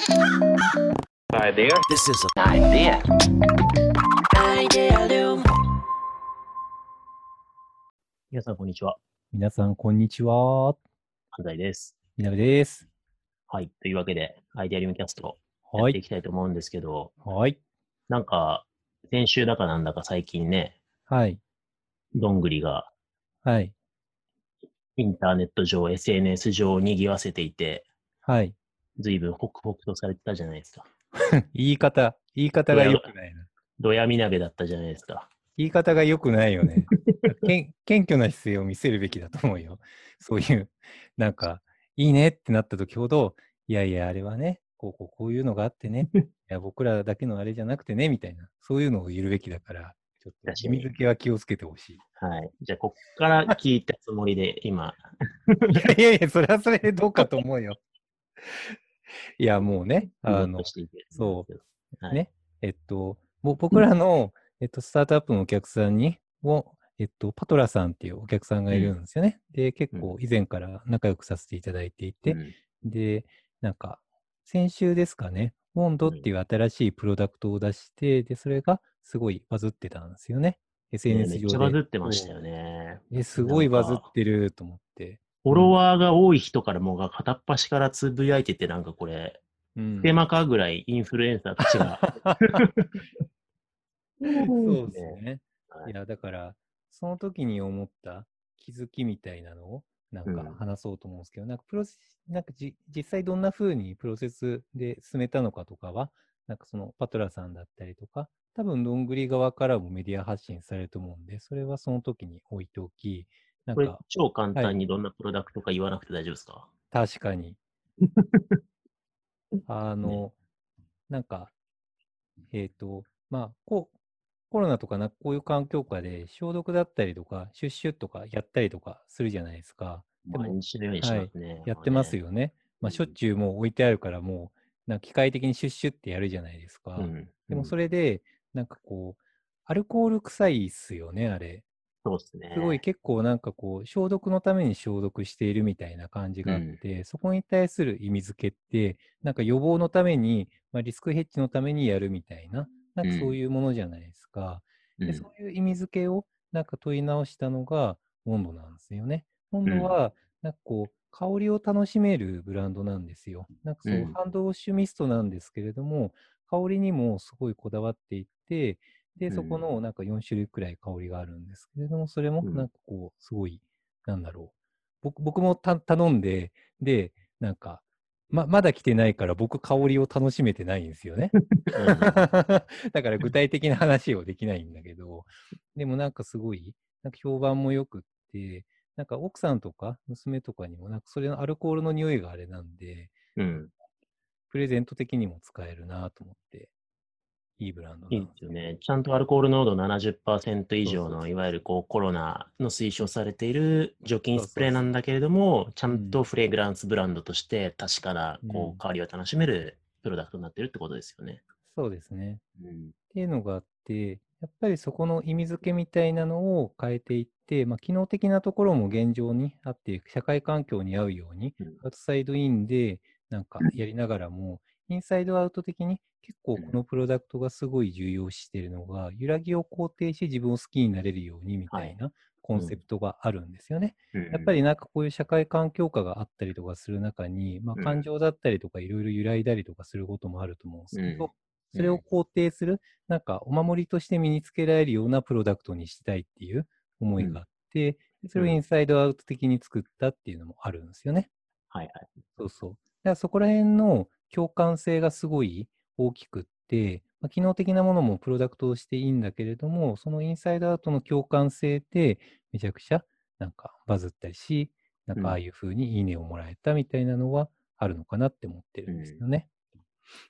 Idea. This is an idea. Idealum. 皆さん、こんにちは。皆さん、こんにちは。安西です。みなべです。はい。というわけで、アイデアリウムキャスト、やはい。っていきたいと思うんですけど、はい。なんか、先週だかなんだか最近ね、はい。どんぐりがはい。インターネット上、SNS 上を賑わせていて、はい。随分ホクホクとされてたじゃないですか。言い方、言い方が良くないな。ドヤみなべだったじゃないですか。言い方が良くないよね。謙虚な姿勢を見せるべきだと思うよ。そういう、なんか、いいねってなった時ほど、いやいや、あれはね、こうこうこういうのがあってね、いや僕らだけのあれじゃなくてね、みたいな、そういうのを言うべきだから、ちょっと確かに意味付けは気をつけてほしい。はい。じゃあ、こっから聞いたつもりで、今、いやいやいや、それはそれでどうかと思うよ。いや、もうね、あのそうはいねえっと、ぼ僕らの、えっと、スタートアップのお客さんにも、えっと、パトラさんっていうお客さんがいるんですよね。で、結構以前から仲良くさせていただいていて、うんで、なんか、先週ですかね、ボンドっていう新しいプロダクトを出して、で、それがすごいバズってたんですよね。ね SNS 上で。めっちゃバズってましたよね。え、すごいバズってると思って。フォロワーが多い人からもうが片っ端からつぶやいてて、なんかこれ、うん。テーマかぐらいインフルエンサーたちが。そうですね。はい。いや、だから、その時に思った気づきみたいなのを、なんかうん。話そうと思うんですけど、なんかプロセス、なんかじ実際どんな風にプロセスで進めたのかとかは、なんかそのパトラさんだったりとか、多分どんぐり側からもメディア発信されると思うんで、それはその時に置いておき、なんこれか、超簡単にどんなプロダクトか言わなくて大丈夫ですか、確かに。あの、なんか、えっ、と、まあ、こう、コロナとかな、こういう環境下で消毒だったりとか、シュッシュッとかやったりとかするじゃないですか。でも毎日のようにしますね。やってますよ。よね。まあ、しょっちゅうもう置いてあるから、もう、なんか機械的にシュッシュってやるじゃないですか。うん。でもそれ、れで、なんかこう、アルコール臭いっすよね、あれ。そうですね。すごい結構なんかこう、消毒のために消毒しているみたいな感じがあって、そこに対する意味付けって、なんか予防のために、まあ、リスクヘッジのためにやるみたいな、なんかそういうものじゃないですか。うんで、そういう意味付けをなんか問い直したのが温度なんですよね。温度は、なんかこう、香りを楽しめるブランドなんですよ。なんかそう、うんハンドウォッシュミストなんですけれども、香りにもすごいこだわっていて、で、うんそこのなんか4種類くらい香りがあるんですけれども、それもうんなんかこう、すごい、なんだろう。僕僕もた頼んで、で、なんか、ままだ来てないから僕香りを楽しめてないんですよね。だから具体的な話をできないんだけど、でもなんかすごい、なんか評判も良くって、なんか奥さんとか娘とかにも、なんかそれのアルコールの匂いがあれなんで、うん。プレゼント的にも使えるなと思って、いいブランドいいですよね。ちゃんとアルコール濃度70%以上の、いわゆるこうコロナの推奨されている除菌スプレーなんだけれども、ちゃんとフレグランスブランドとして確かなこうんう香りを楽しめるプロダクトになってるってことですよね。そうですね。うん。っていうのがあって、やっぱりそこの意味付けみたいなのを変えていって、まあ、機能的なところも現状にあって、社会環境に合うように、うんアウトサイドインでなんかやりながらも、インサイドアウト的に結構このプロダクトがすごい重要視しているのが、揺らぎを肯定して自分を好きになれるようにみたいなコンセプトがあるんですよね。やっぱり、りなんかこういう社会環境下があったりとかする中に、まあ、うん。感情だったりとかいろいろ揺らいだりとかすることもあると思うんですけど、うん。それを肯定する、なんかお守りとして身につけられるようなプロダクトにしたいっていう思いがあって、それをインサイドアウト的に作ったっていうのもあるんですよね。はいはい。そうそう。だからそこら辺の共感性がすごい大きくって、まあ、機能的なものもプロダクトとしていいんだけれども、そのインサイドアウトの共感性ってめちゃくちゃなんかバズったりし、なんうんかああいう風にいいねをもらえたみたいなのはあるのかなって思ってるんですよね。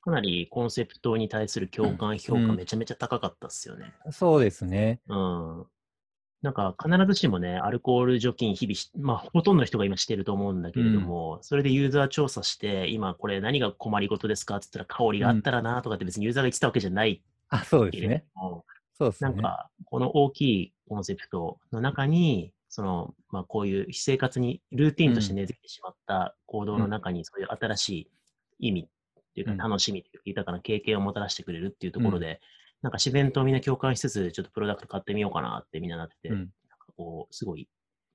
かなりコンセプトに対する共感評価うんめちゃめちゃ高かったっすよね。そうですね。うん。なんか必ずしもね、アルコール除菌日々し、まあほとんどの人が今してると思うんだけれども、それでユーザー調査して、今これ何が困りごとですかって言ったら香りがあったらなとかって別にユーザーが言ってたわけじゃないあ、そうですね。そうですね。なんかこの大きいコンセプトの中に、その、まあこういう非生活にルーティンとして根付いてしまった行動の中にそういう新しい意味っていうかうん楽しみというか豊かな経験をもたらしてくれるっていうところで、なんか自然とみんな共感しつつ、ちょっとプロダクト買ってみようかなってみんななってて、うんなんかこう、すごい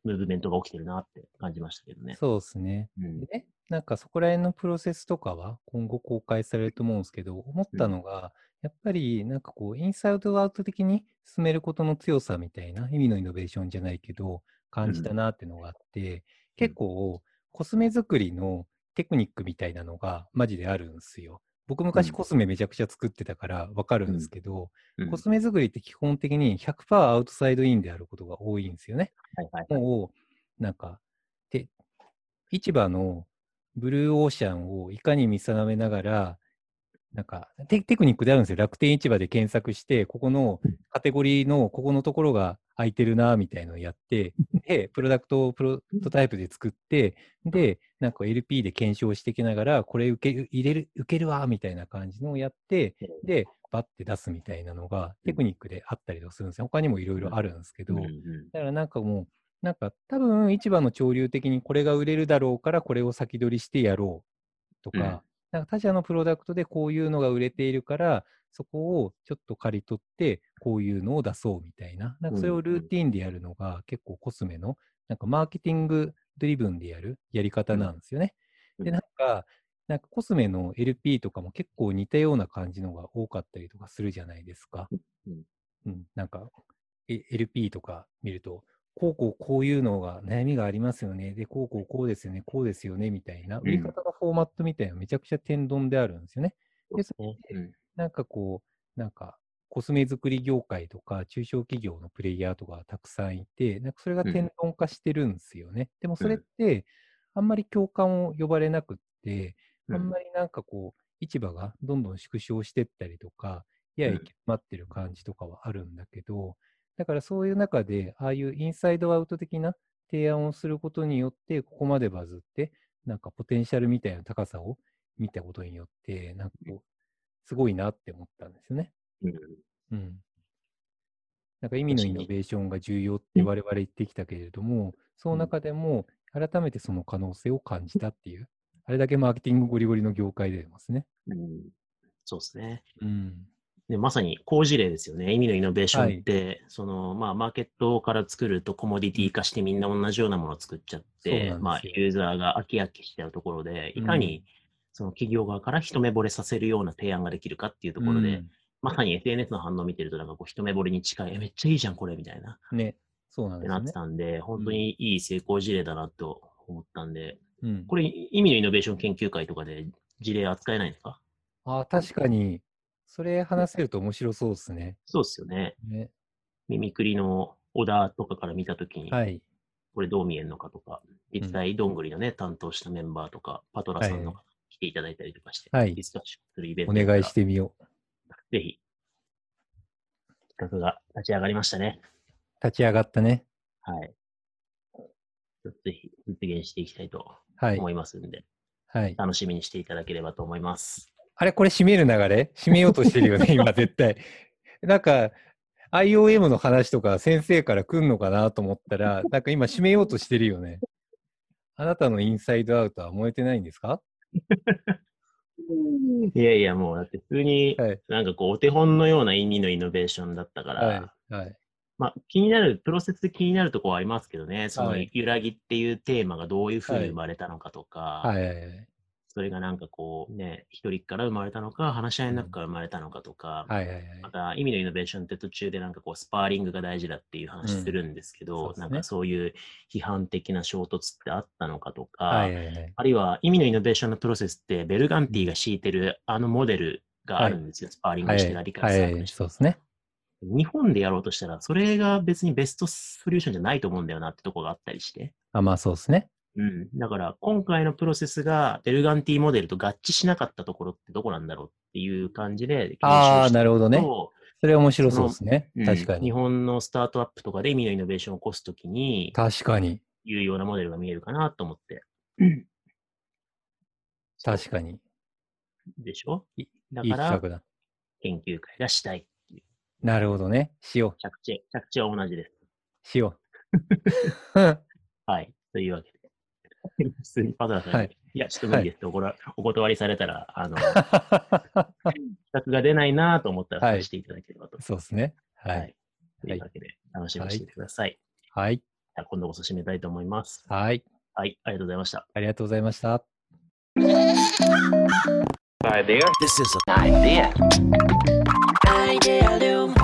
ムーブメントが起きてるなって感じましたけどね。そうですね。うんでね、なんかそこら辺のプロセスとかは今後公開されると思うんですけど、思ったのが、やっぱりなんかこう、インサイドアウト的に進めることの強さみたいな意味のイノベーションじゃないけど、感じたなっていうのがあって、結構コスメ作りのテクニックみたいなのがマジであるんですよ。僕昔うんコスメめちゃくちゃ作ってたからわかるんですけど、うんコスメ作りって基本的に100%アウトサイドインであることが多いんですよね。はいはいはい。もう、なんか、で、市場のブルーオーシャンをいかに見定めながら、なんかテ、テクニックであるんですよ。楽天市場で検索して、ここのカテゴリーのここのところが空いてるな、みたいのをやって、で、プロダクトをプロトタイプで作って、で、なんか LP で検証していきながら、これ受ける、入れる、受けるわ、みたいな感じのをやって、で、バッて出すみたいなのがテクニックであったりとかするんですよ。他にもいろいろあるんですけど、だからなんかもう、なんか多分市場の潮流的にこれが売れるだろうからこれを先取りしてやろうとか、うん。なんか他社のプロダクトでこういうのが売れているから、そこをちょっと刈り取ってこういうのを出そうみたいな、なんかそれをルーティンでやるのが結構コスメのなんかマーケティングドリブンでやるやり方なんですよね。うん。で、なんか、なんかコスメの LP とかも結構似たような感じのが多かったりとかするじゃないですか。うん。うん、なんか、え LP とか見ると、こうこうこういうのが悩みがありますよね。で、こうこうこうですよね、こうですよね、みたいな、ん。売り方のフォーマットみたいなのめちゃくちゃ天丼であるんですよね。ですね。うんなんかこう、なんか、コスメ作り業界とか中小企業のプレイヤーとかがたくさんいて、なんかそれがうん天丼化してるんですよね。でもそれっうんて、あんまり共感を呼ばれなくって、うんあんまりなんかこう、市場がどんどん縮小してったりとか、ややうん行き詰まってる感じとかはあるんだけど、だからそういう中で、ああいうインサイドアウト的な提案をすることによって、ここまでバズって、なんかポテンシャルみたいな高さを見たことによって、なんかこう、すごいなって思ったんですよね。うんうん。なんか意味のイノベーションが重要って我々言ってきたけれども、その中でも改めてその可能性を感じたっていう、あれだけマーケティングゴリゴリの業界でますね。うんそうですね。うん。でまさに好事例ですよね。意味のイノベーションって、そのまあ、マーケットから作るとコモディティ化してみんな同じようなものを作っちゃって、よまあ、ユーザーが飽き飽きしちゃうところで、いかうんにその企業側から一目惚れさせるような提案ができるかっていうところで、うんまさに SNS の反応を見てると、なんかこう一目惚れに近い、えめっちゃいいじゃん、これみたいな、ね。そうなんってなってですよね。たんで、本当にいい成功事例だなと思ったんで、うん。これ、意味のイノベーション研究会とかで事例扱えないんですか？ああ、確かに、それ話せると面白そうですね。そうですよね。ね。ミミクリのオダーとかから見たときに、はい。これどう見えるのかとか、実際、どんぐりのね、担当したメンバーとか、パトラさんの来ていただいたりとかして、はいディスカッションするイベンおトやったら願いしてみよう。ぜひ、企画が立ち上がりましたね。立ち上がったね。はい。ぜひ実現していきたいとはい。思いますんで、はい。楽しみにしていただければと思います。あれ、これ締める流れ？締めようとしてるよね、今絶対。なんか、IOM の話とか先生から来んのかなと思ったら、なんか今締めようとしてるよね。あなたのインサイドアウトは燃えてないんですか？いやいや、もうだって普通に、はい。なんかこう、お手本のような意味のイノベーションだったから、はい。はい。まあ、気になる、プロセスで気になるところはありますけどね、そのはい揺らぎっていうテーマがどういうふうに生まれたのかとか、はいはいはい。それがなんかこうね、一人から生まれたのか、話し合いの中から生まれたのかとか、はいはいはい。また意味のイノベーションって途中でなんかこうスパーリングが大事だっていう話するんですけど、うんねなんかそういう批判的な衝突ってあったのかとか、はいはいはい。あるいは意味のイノベーションのプロセスってベルガンティが敷いてるあのモデルがあるんですよ、スパーリングしてた理解はいはい。そうですね。日本でやろうとしたら、それが別にベストソリューションじゃないと思うんだよなってとこがあったりして。あ、まあそうですね。うん。だから、今回のプロセスがベルガンティモデルと合致しなかったところってどこなんだろうっていう感じで、ああ、なるほどね。とそれ面白そうですねうん。確かに。日本のスタートアップとかで意味のイノベーションを起こすときに、確かに。有用なモデルが見えるかなと思って。確かに。でしょ？いだいいから、企画だ。研究会がしたい。なるほどね。しよ着地、着地は同じです。う。しよう。はい。というわけで。普通にパトラーさんに、はいい、や、ちょっと無理ですっておこらお断りされたら、あの、企画が出ないなと思ったら、していただければと。そうですね。ははいい。というわけで、楽しみにしてください。はい。じゃあ今度こそ締めたいと思います。はい。はい、ありがとうございました。ありがとうございました。idea. This is an idea. Idea.